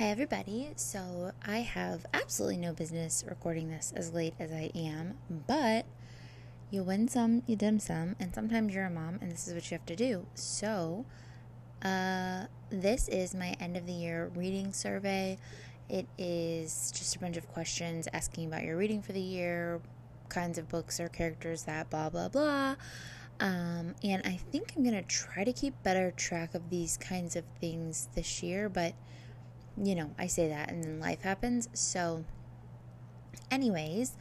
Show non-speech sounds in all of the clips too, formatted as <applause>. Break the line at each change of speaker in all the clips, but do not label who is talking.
Hey everybody, so I have absolutely no business recording this as late as I am, but you win some, you dim some, and sometimes you're a mom and this is what you have to do. So, uh, this is my end of the year reading survey. It is just a bunch of questions asking about your reading for the year, kinds of books or characters that blah blah blah. Um, and I think I'm gonna try to keep better track of these kinds of things this year, but you know, I say that and then life happens. So, anyways,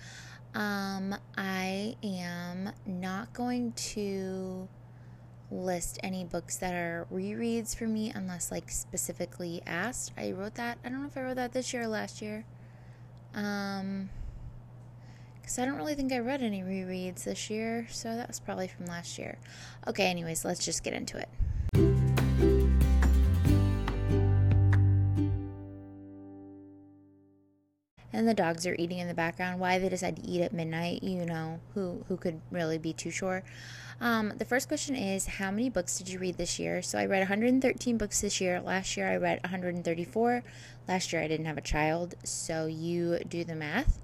um, I am not going to list any books that are rereads for me unless like specifically asked. I wrote that. I don't know if I wrote that this year or last year. Um, because I don't really think I read any rereads this year, so that was probably from last year. Okay, anyways, let's just get into it. And the dogs are eating in the background. Why they decide to eat at midnight, you know, who who could really be too sure. Um, the first question is how many books did you read this year? So I read 113 books this year. Last year I read 134. Last year I didn't have a child, so you do the math.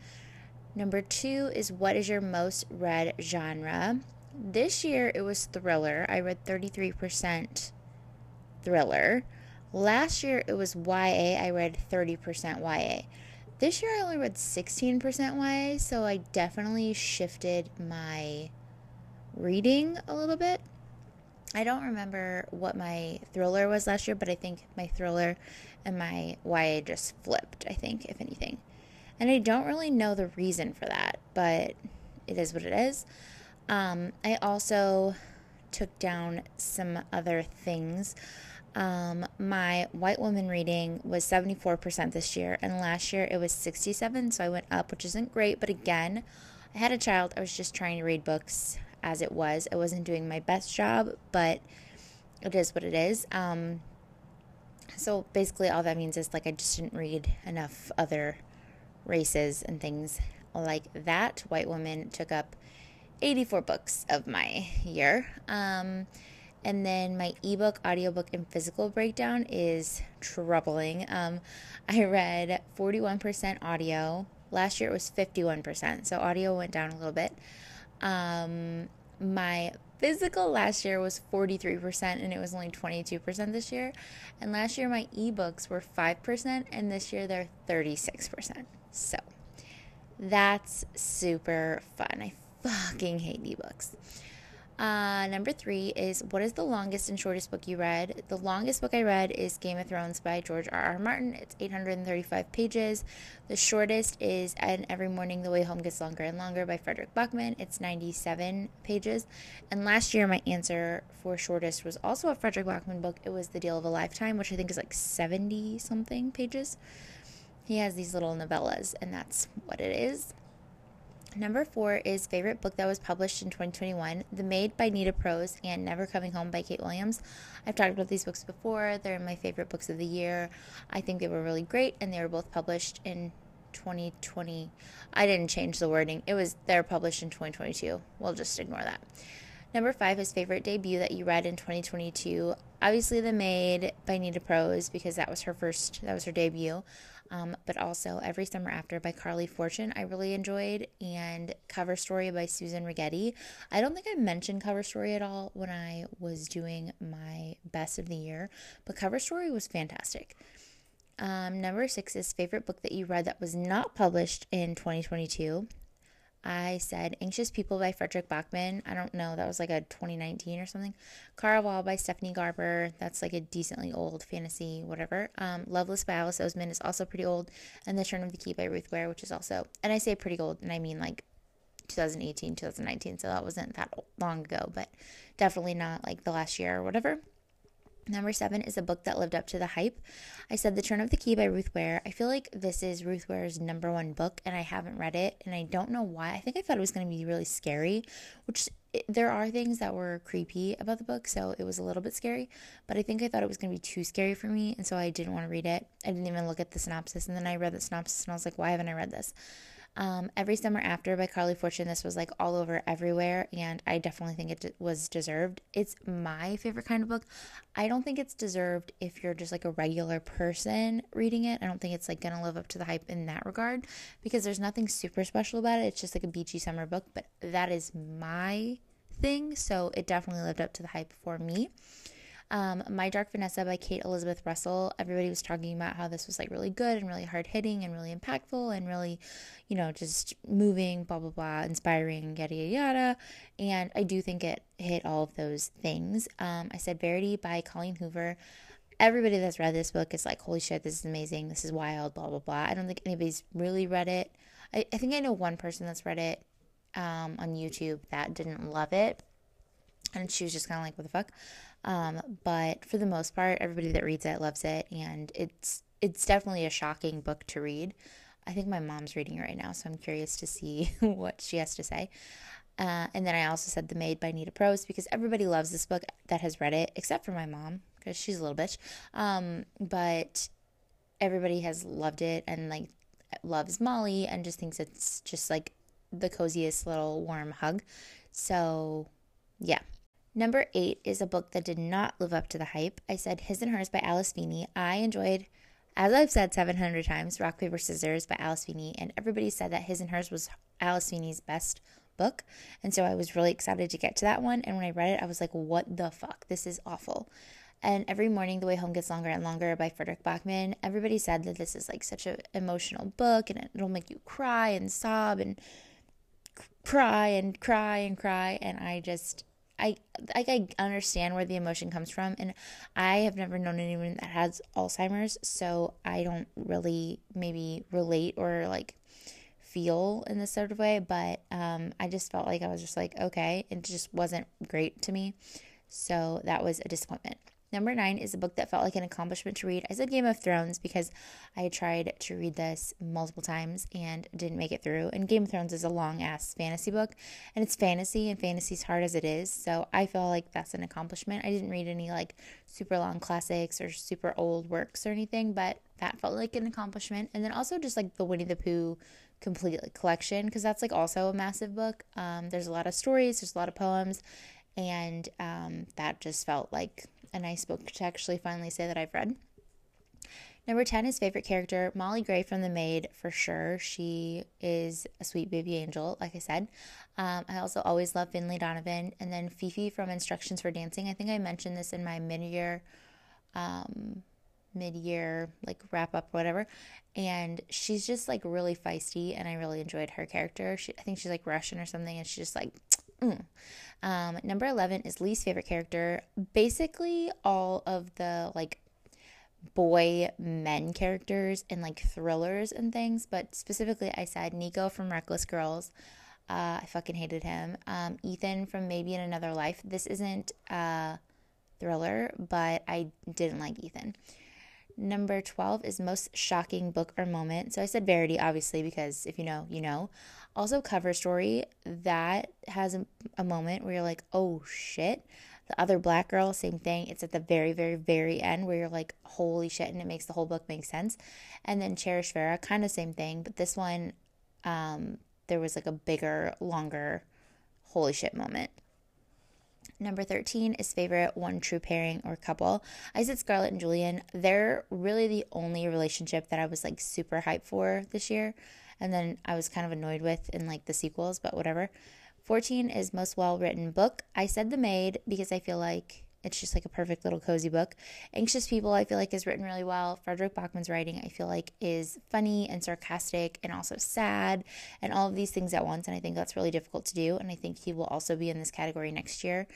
Number two is what is your most read genre? This year it was thriller. I read 33% thriller. Last year it was YA. I read 30% YA. This year I only read 16% YA, so I definitely shifted my reading a little bit. I don't remember what my thriller was last year, but I think my thriller and my YA just flipped, I think, if anything. And I don't really know the reason for that, but it is what it is. Um, I also took down some other things. Um, my white woman reading was 74% this year, and last year it was 67, so I went up, which isn't great. But again, I had a child. I was just trying to read books as it was. I wasn't doing my best job, but it is what it is. Um, so basically, all that means is like I just didn't read enough other races and things like that. White woman took up 84 books of my year. Um, and then my ebook, audiobook, and physical breakdown is troubling. Um, I read 41% audio. Last year it was 51%. So audio went down a little bit. Um, my physical last year was 43% and it was only 22% this year. And last year my ebooks were 5% and this year they're 36%. So that's super fun. I fucking hate ebooks. Uh, number three is what is the longest and shortest book you read? The longest book I read is Game of Thrones by George R. R. Martin. It's 835 pages. The shortest is And Every Morning the Way Home Gets Longer and Longer by Fredrik Backman. It's 97 pages. And last year, my answer for shortest was also a Fredrik Backman book. It was The Deal of a Lifetime, which I think is like 70 something pages. He has these little novellas, and that's what it is. Number four is favorite book that was published in 2021 The Maid by Nita Prose and Never Coming Home by Kate Williams. I've talked about these books before. They're my favorite books of the year. I think they were really great and they were both published in 2020. I didn't change the wording. It was they're published in 2022. We'll just ignore that. Number five is favorite debut that you read in 2022. Obviously, The Maid by Nita Prose because that was her first, that was her debut um, but also Every Summer After by Carly Fortune, I really enjoyed, and Cover Story by Susan Rigetti. I don't think I mentioned Cover Story at all when I was doing my best of the year, but Cover Story was fantastic. Um, number six is favorite book that you read that was not published in 2022. I said Anxious People by Fredrik Backman. I don't know, that was like a 2019 or something. Caraval by Stephanie Garber. That's like a decently old fantasy, whatever. Um, Loveless by Alice Oseman is also pretty old. And The Turn of the Key by Ruth Ware, which is also, and I say pretty old, and I mean like 2018, 2019. So that wasn't that long ago, but definitely not like the last year or whatever. Number seven is a book that lived up to the hype. I said The Turn of the Key by Ruth Ware. I feel like this is Ruth Ware's number one book, and I haven't read it, and I don't know why. I think I thought it was going to be really scary, which it, there are things that were creepy about the book, so it was a little bit scary, but I think I thought it was going to be too scary for me, and so I didn't want to read it. I didn't even look at the synopsis, and then I read the synopsis, and I was like, why haven't I read this? Um, Every Summer After by Carly Fortune. This was like all over everywhere, and I definitely think it d- was deserved. It's my favorite kind of book. I don't think it's deserved if you're just like a regular person reading it. I don't think it's like gonna live up to the hype in that regard because there's nothing super special about it. It's just like a beachy summer book, but that is my thing, so it definitely lived up to the hype for me. Um, My Dark Vanessa by Kate Elizabeth Russell. Everybody was talking about how this was like really good and really hard hitting and really impactful and really, you know, just moving, blah, blah, blah, inspiring, yada, yada, yada. And I do think it hit all of those things. Um, I said Verity by Colleen Hoover. Everybody that's read this book is like, holy shit, this is amazing. This is wild, blah, blah, blah. I don't think anybody's really read it. I, I think I know one person that's read it um, on YouTube that didn't love it. And she was just kind of like, what the fuck? Um, but for the most part, everybody that reads it loves it, and it's it's definitely a shocking book to read. I think my mom's reading it right now, so I'm curious to see <laughs> what she has to say. Uh, and then I also said The Maid by Nita Prose because everybody loves this book that has read it, except for my mom because she's a little bitch. Um, but everybody has loved it and like loves Molly and just thinks it's just like the coziest little warm hug. So, yeah, Number eight is a book that did not live up to the hype. I said His and Hers by Alice Feeney. I enjoyed, as I've said 700 times, Rock, Paper, Scissors by Alice Feeney, and everybody said that His and Hers was Alice Feeney's best book. And so I was really excited to get to that one. And when I read it, I was like, what the fuck? This is awful. And every morning, The Way Home Gets Longer and Longer by Fredrik Backman. Everybody said that this is like such an emotional book and it'll make you cry and sob and cry and cry and cry. And I just, I like I understand where the emotion comes from, and I have never known anyone that has Alzheimer's, so I don't really maybe relate or like feel in this sort of way. But um, I just felt like I was just like okay, it just wasn't great to me, so that was a disappointment. Number nine is a book that felt like an accomplishment to read. I said Game of Thrones because I tried to read this multiple times and didn't make it through. And Game of Thrones is a long ass fantasy book, and it's fantasy, and fantasy's hard as it is. So I feel like that's an accomplishment. I didn't read any like super long classics or super old works or anything, but that felt like an accomplishment. And then also just like the Winnie the Pooh complete collection because that's like also a massive book. Um, there's a lot of stories, there's a lot of poems, and um, that just felt like a nice book to actually finally say that I've read. Number 10 is favorite character, Molly Gray from The Maid, for sure. She is a sweet baby angel, like I said. Um, I also always love Finlay Donovan. And then Fifi from Instructions for Dancing. I think I mentioned this in my mid year, um, mid year, like wrap up, whatever. And she's just like really feisty, and I really enjoyed her character. She, I think she's like Russian or something, and she's just like, mm. Um, number 11 is least favorite character. Basically, all of the like boy men characters and like thrillers and things, but specifically, I said Nico from Reckless Girls. Uh, I fucking hated him. Um, Ethan from Maybe in Another Life. This isn't a thriller, but I didn't like Ethan. Number 12 is most shocking book or moment. So I said Verity, obviously, because if you know, you know. Also, cover story that has a, a moment where you're like, oh shit. The other black girl, same thing. It's at the very, very, very end where you're like, holy shit, and it makes the whole book make sense. And then Cherish Farrah, kind of same thing, but this one, um, there was like a bigger, longer, holy shit moment. Number 13 is favorite one true pairing or couple. I said Scarlett and Julian. They're really the only relationship that I was like super hyped for this year and then I was kind of annoyed with in like the sequels, but whatever. 14 is most well written book. I said The Maid because I feel like it's just like a perfect little cozy book. Anxious People, I feel like, is written really well. Fredrik Backman's writing, I feel like, is funny and sarcastic and also sad and all of these things at once. And I think that's really difficult to do. And I think he will also be in this category next year.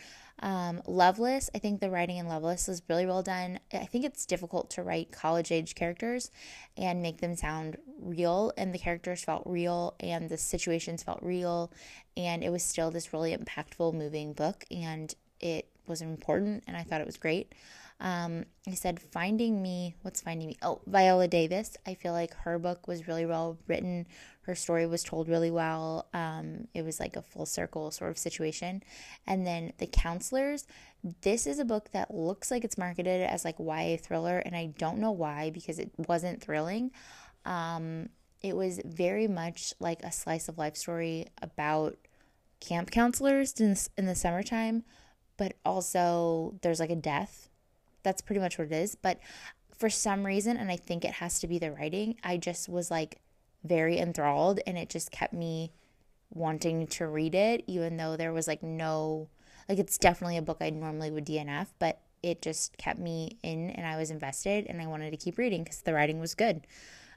Um, Loveless, I think the writing in Loveless is really well done. I think it's difficult to write college age characters and make them sound real, and the characters felt real, and the situations felt real, and it was still this really impactful, moving book, and it was important, and I thought it was great. Um, I said, Finding Me, what's Finding Me? Oh, Viola Davis. I feel like her book was really well written. Her story was told really well. Um, it was like a full circle sort of situation. And then The Counselors. This is a book that looks like it's marketed as like YA thriller, and I don't know why because it wasn't thrilling. Um, it was very much like a slice of life story about camp counselors in, in the summertime, but also there's like a death. That's pretty much what it is. But for some reason, and I think it has to be the writing, I just was like very enthralled and it just kept me wanting to read it, even though there was like no, like it's definitely a book I normally would DNF, but it just kept me in and I was invested and I wanted to keep reading because the writing was good.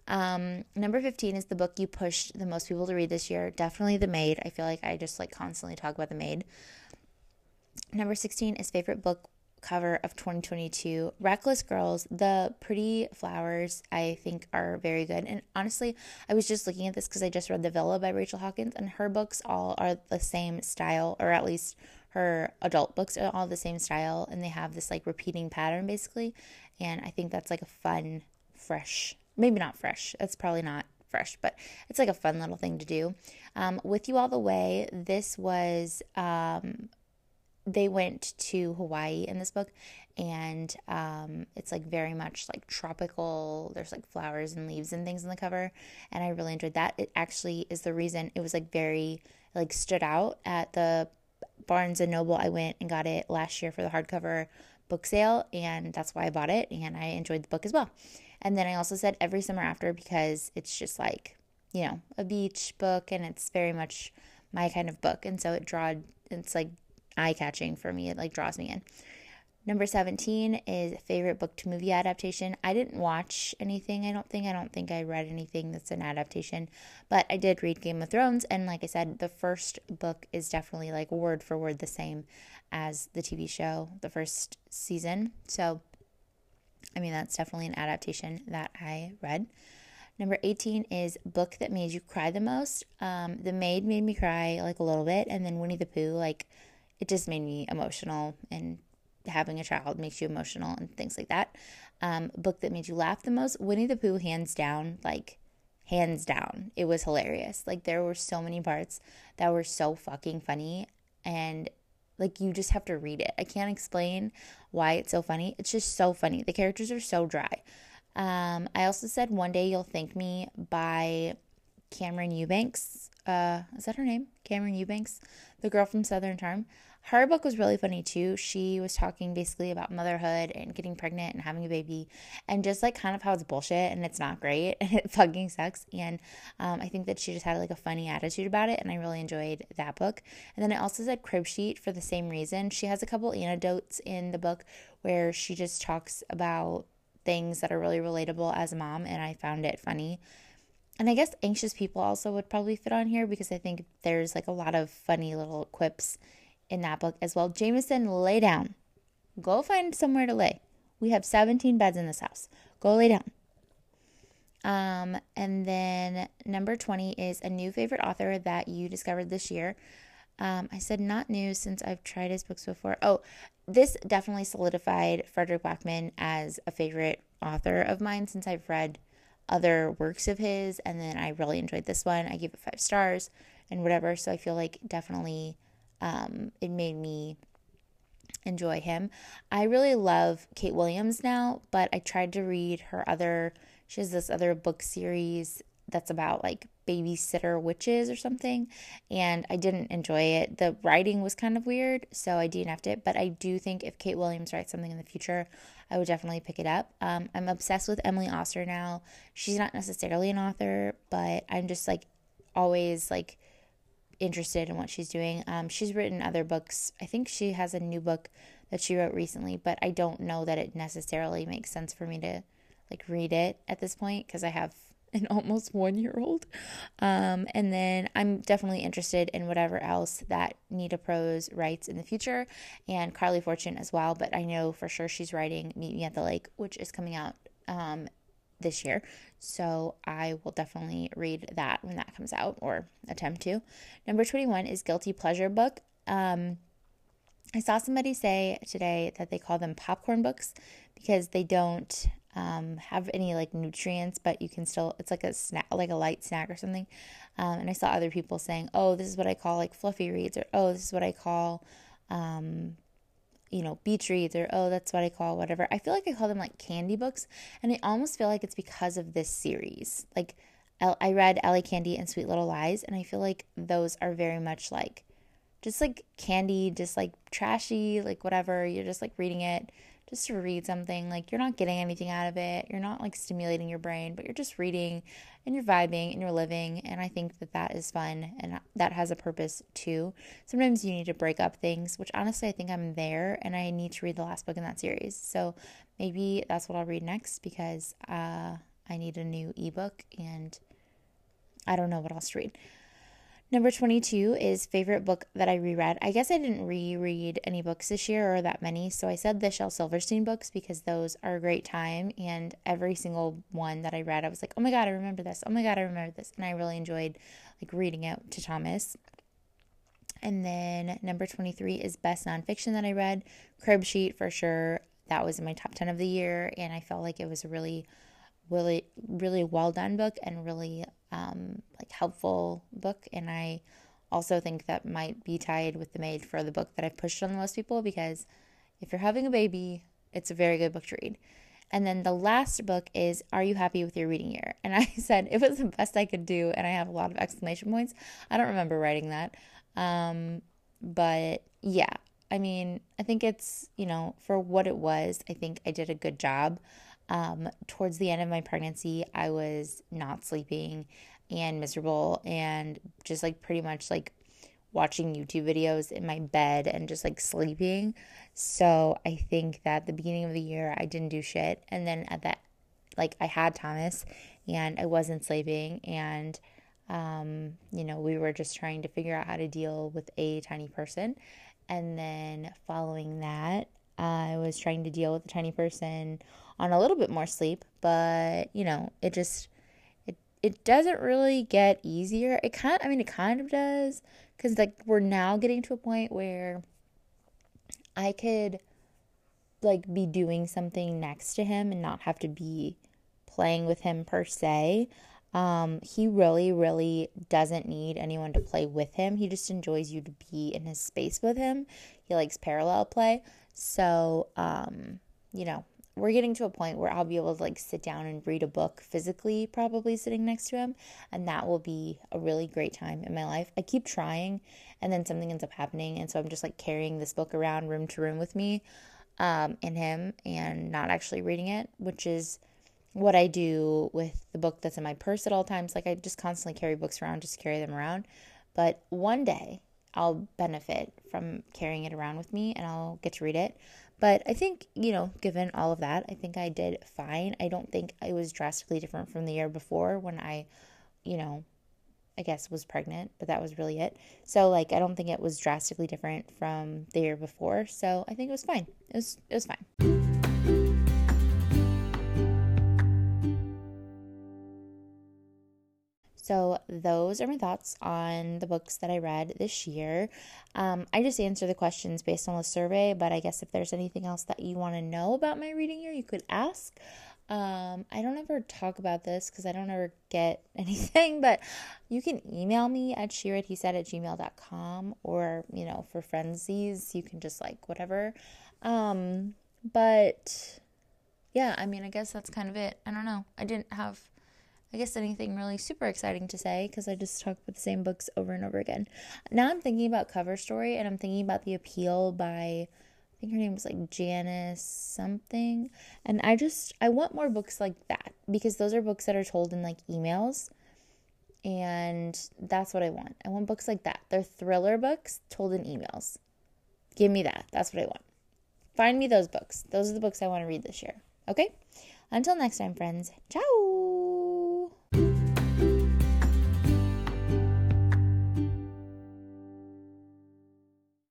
Um, number 15 is the book you pushed the most people to read this year. Definitely The Maid. I feel like I just like constantly talk about The Maid. Number 16 is favorite book cover of 2022. Reckless Girls, the pretty flowers, I think are very good. And honestly, I was just looking at this because I just read The Villa by Rachel Hawkins, and her books all are the same style, or at least her adult books are all the same style, and they have this like repeating pattern basically. And I think that's like a fun, fresh, maybe not fresh, that's probably not fresh, but it's like a fun little thing to do. Um, With You All the Way, this was um, they went to Hawaii in this book, and um, it's like very much like tropical. There's like flowers and leaves and things in the cover, and I really enjoyed that. It actually is the reason it was like very like stood out at the Barnes and Noble. I went and got it last year for the hardcover book sale, and that's why I bought it, and I enjoyed the book as well. And then I also said every summer after because it's just like you know a beach book, and it's very much my kind of book, and so it drawed. It's like eye catching for me. It like draws me in. Number 17 is favorite book to movie adaptation. I didn't watch anything, I don't think. I don't think I read anything that's an adaptation, but I did read Game of Thrones. And like I said, the first book is definitely like word for word the same as the TV show, the first season. So, I mean, that's definitely an adaptation that I read. Number 18 is book that made you cry the most. Um, the Maid made me cry like a little bit, and then Winnie the Pooh, like, it just made me emotional and having a child makes you emotional and things like that. Um, book that made you laugh the most Winnie the Pooh, hands down, like hands down. It was hilarious. Like there were so many parts that were so fucking funny and like you just have to read it. I can't explain why it's so funny. It's just so funny. The characters are so dry. Um, I also said One Day You'll Thank Me by Cameran Eubanks. Uh, is that her name? Cameran Eubanks, the girl from Southern Charm her book was really funny too. She was talking basically about motherhood and getting pregnant and having a baby and just like kind of how it's bullshit and it's not great <laughs> and it fucking sucks. And um, I think that she just had like a funny attitude about it and I really enjoyed that book. And then I also said Crib Sheet for the same reason. She has a couple anecdotes in the book where she just talks about things that are really relatable as a mom and I found it funny. And I guess anxious people also would probably fit on here because I think there's like a lot of funny little quips in that book as well. Jameson, lay down. Go find somewhere to lay. We have 17 beds in this house. Go lay down. Um, and then number 20 is a new favorite author that you discovered this year. Um, I said not new since I've tried his books before. Oh, this definitely solidified Fredrik Backman as a favorite author of mine since I've read other works of his. And then I really enjoyed this one. I gave it five stars and whatever. So I feel like definitely um, it made me enjoy him. I really love Kate Williams now, but I tried to read her other, she has this other book series that's about like babysitter witches or something, and I didn't enjoy it. The writing was kind of weird, so I DNF'd it, but I do think if Kate Williams writes something in the future, I would definitely pick it up. Um, I'm obsessed with Emily Oster now. She's not necessarily an author, but I'm just like always like interested in what she's doing. Um, she's written other books. I think she has a new book that she wrote recently, but I don't know that it necessarily makes sense for me to like read it at this point because I have <laughs> an almost one year old. Um, and then I'm definitely interested in whatever else that Nita Prose writes in the future and Carly Fortune as well. But I know for sure she's writing Meet Me at the Lake, which is coming out um, this year. So I will definitely read that when that comes out or attempt to. Number 21 is Guilty Pleasure Book. Um, I saw somebody say today that they call them popcorn books because they don't um, have any like nutrients, but you can still, it's like a snack, like a light snack or something. Um, and I saw other people saying, oh, this is what I call like fluffy reads, or oh, this is what I call um, you know, beach reads or, oh, that's what I call whatever. I feel like I call them like candy books. And I almost feel like it's because of this series. Like, I read Ally Candy and Sweet Little Lies, and I feel like those are very much like just like candy, just like trashy, like whatever. You're just like reading it just to read something. Like you're not getting anything out of it. You're not like stimulating your brain, but you're just reading and you're vibing and you're living. And I think that that is fun and that has a purpose too. Sometimes you need to break up things, which honestly I think I'm there and I need to read the last book in that series. So maybe that's what I'll read next because uh, I need a new ebook and I don't know what else to read. Number 22 is favorite book that I reread. I guess I didn't reread any books this year or that many, so I said the Shel Silverstein books because those are a great time. And every single one that I read, I was like, oh my God, I remember this. Oh my God, I remember this. And I really enjoyed like reading it to Thomas. And then number 23 is best nonfiction that I read. Crib Sheet for sure. That was in my top 10 of the year. And I felt like it was a really, really, really well done book and really um, like helpful book. And I also think that might be tied with the maid for the book that I've pushed on the most people because if you're having a baby, it's a very good book to read. And then the last book is Are You Happy with Your Reading Year? <laughs> And I said it was the best I could do, and I have a lot of exclamation points. I don't remember writing that. Um, but yeah, I mean, I think it's, you know, for what it was, I think I did a good job. Um, towards the end of my pregnancy, I was not sleeping and miserable and just like pretty much like watching YouTube videos in my bed and just like sleeping. So I think that the beginning of the year I didn't do shit. And then at that, like I had Thomas and I wasn't sleeping. And, um, you know, we were just trying to figure out how to deal with a tiny person. And then following that, I was trying to deal with a tiny person on a little bit more sleep, but you know, it just it it doesn't really get easier. It kind of, I mean it kind of does cuz like we're now getting to a point where I could like be doing something next to him and not have to be playing with him per se. Um, he really, really doesn't need anyone to play with him. He just enjoys you to be in his space with him. He likes parallel play. So, um, you know, we're getting to a point where I'll be able to like sit down and read a book physically, probably sitting next to him, and that will be a really great time in my life. I keep trying, and then something ends up happening, and so I'm just like carrying this book around room to room with me, um, in him, and not actually reading it, which is what I do with the book that's in my purse at all times. Like I just constantly carry books around, just carry them around. But one day I'll benefit from carrying it around with me, and I'll get to read it. But I think, you know, given all of that, I think I did fine. I don't think it was drastically different from the year before when I, you know, I guess was pregnant, but that was really it. So like I don't think it was drastically different from the year before. So I think it was fine. It was it was fine. So, those are my thoughts on the books that I read this year. Um, I just answer the questions based on the survey, but I guess if there's anything else that you want to know about my reading year, you could ask. Um, I don't ever talk about this because I don't ever get <laughs> anything, but you can email me at sheered, he said at gmail.com or, you know, for frenzies, you can just like whatever. Um, but yeah, I mean, I guess that's kind of it. I don't know. I didn't have I guess anything really super exciting to say because I just talk about the same books over and over again. Now I'm thinking about Cover Story and I'm thinking about The Appeal by I think her name was like Janice something. And I just I want more books like that because those are books that are told in like emails. And that's what I want. I want books like that. They're thriller books told in emails. Give me that. That's what I want. Find me those books. Those are the books I want to read this year. Okay? Until next time, friends. Ciao.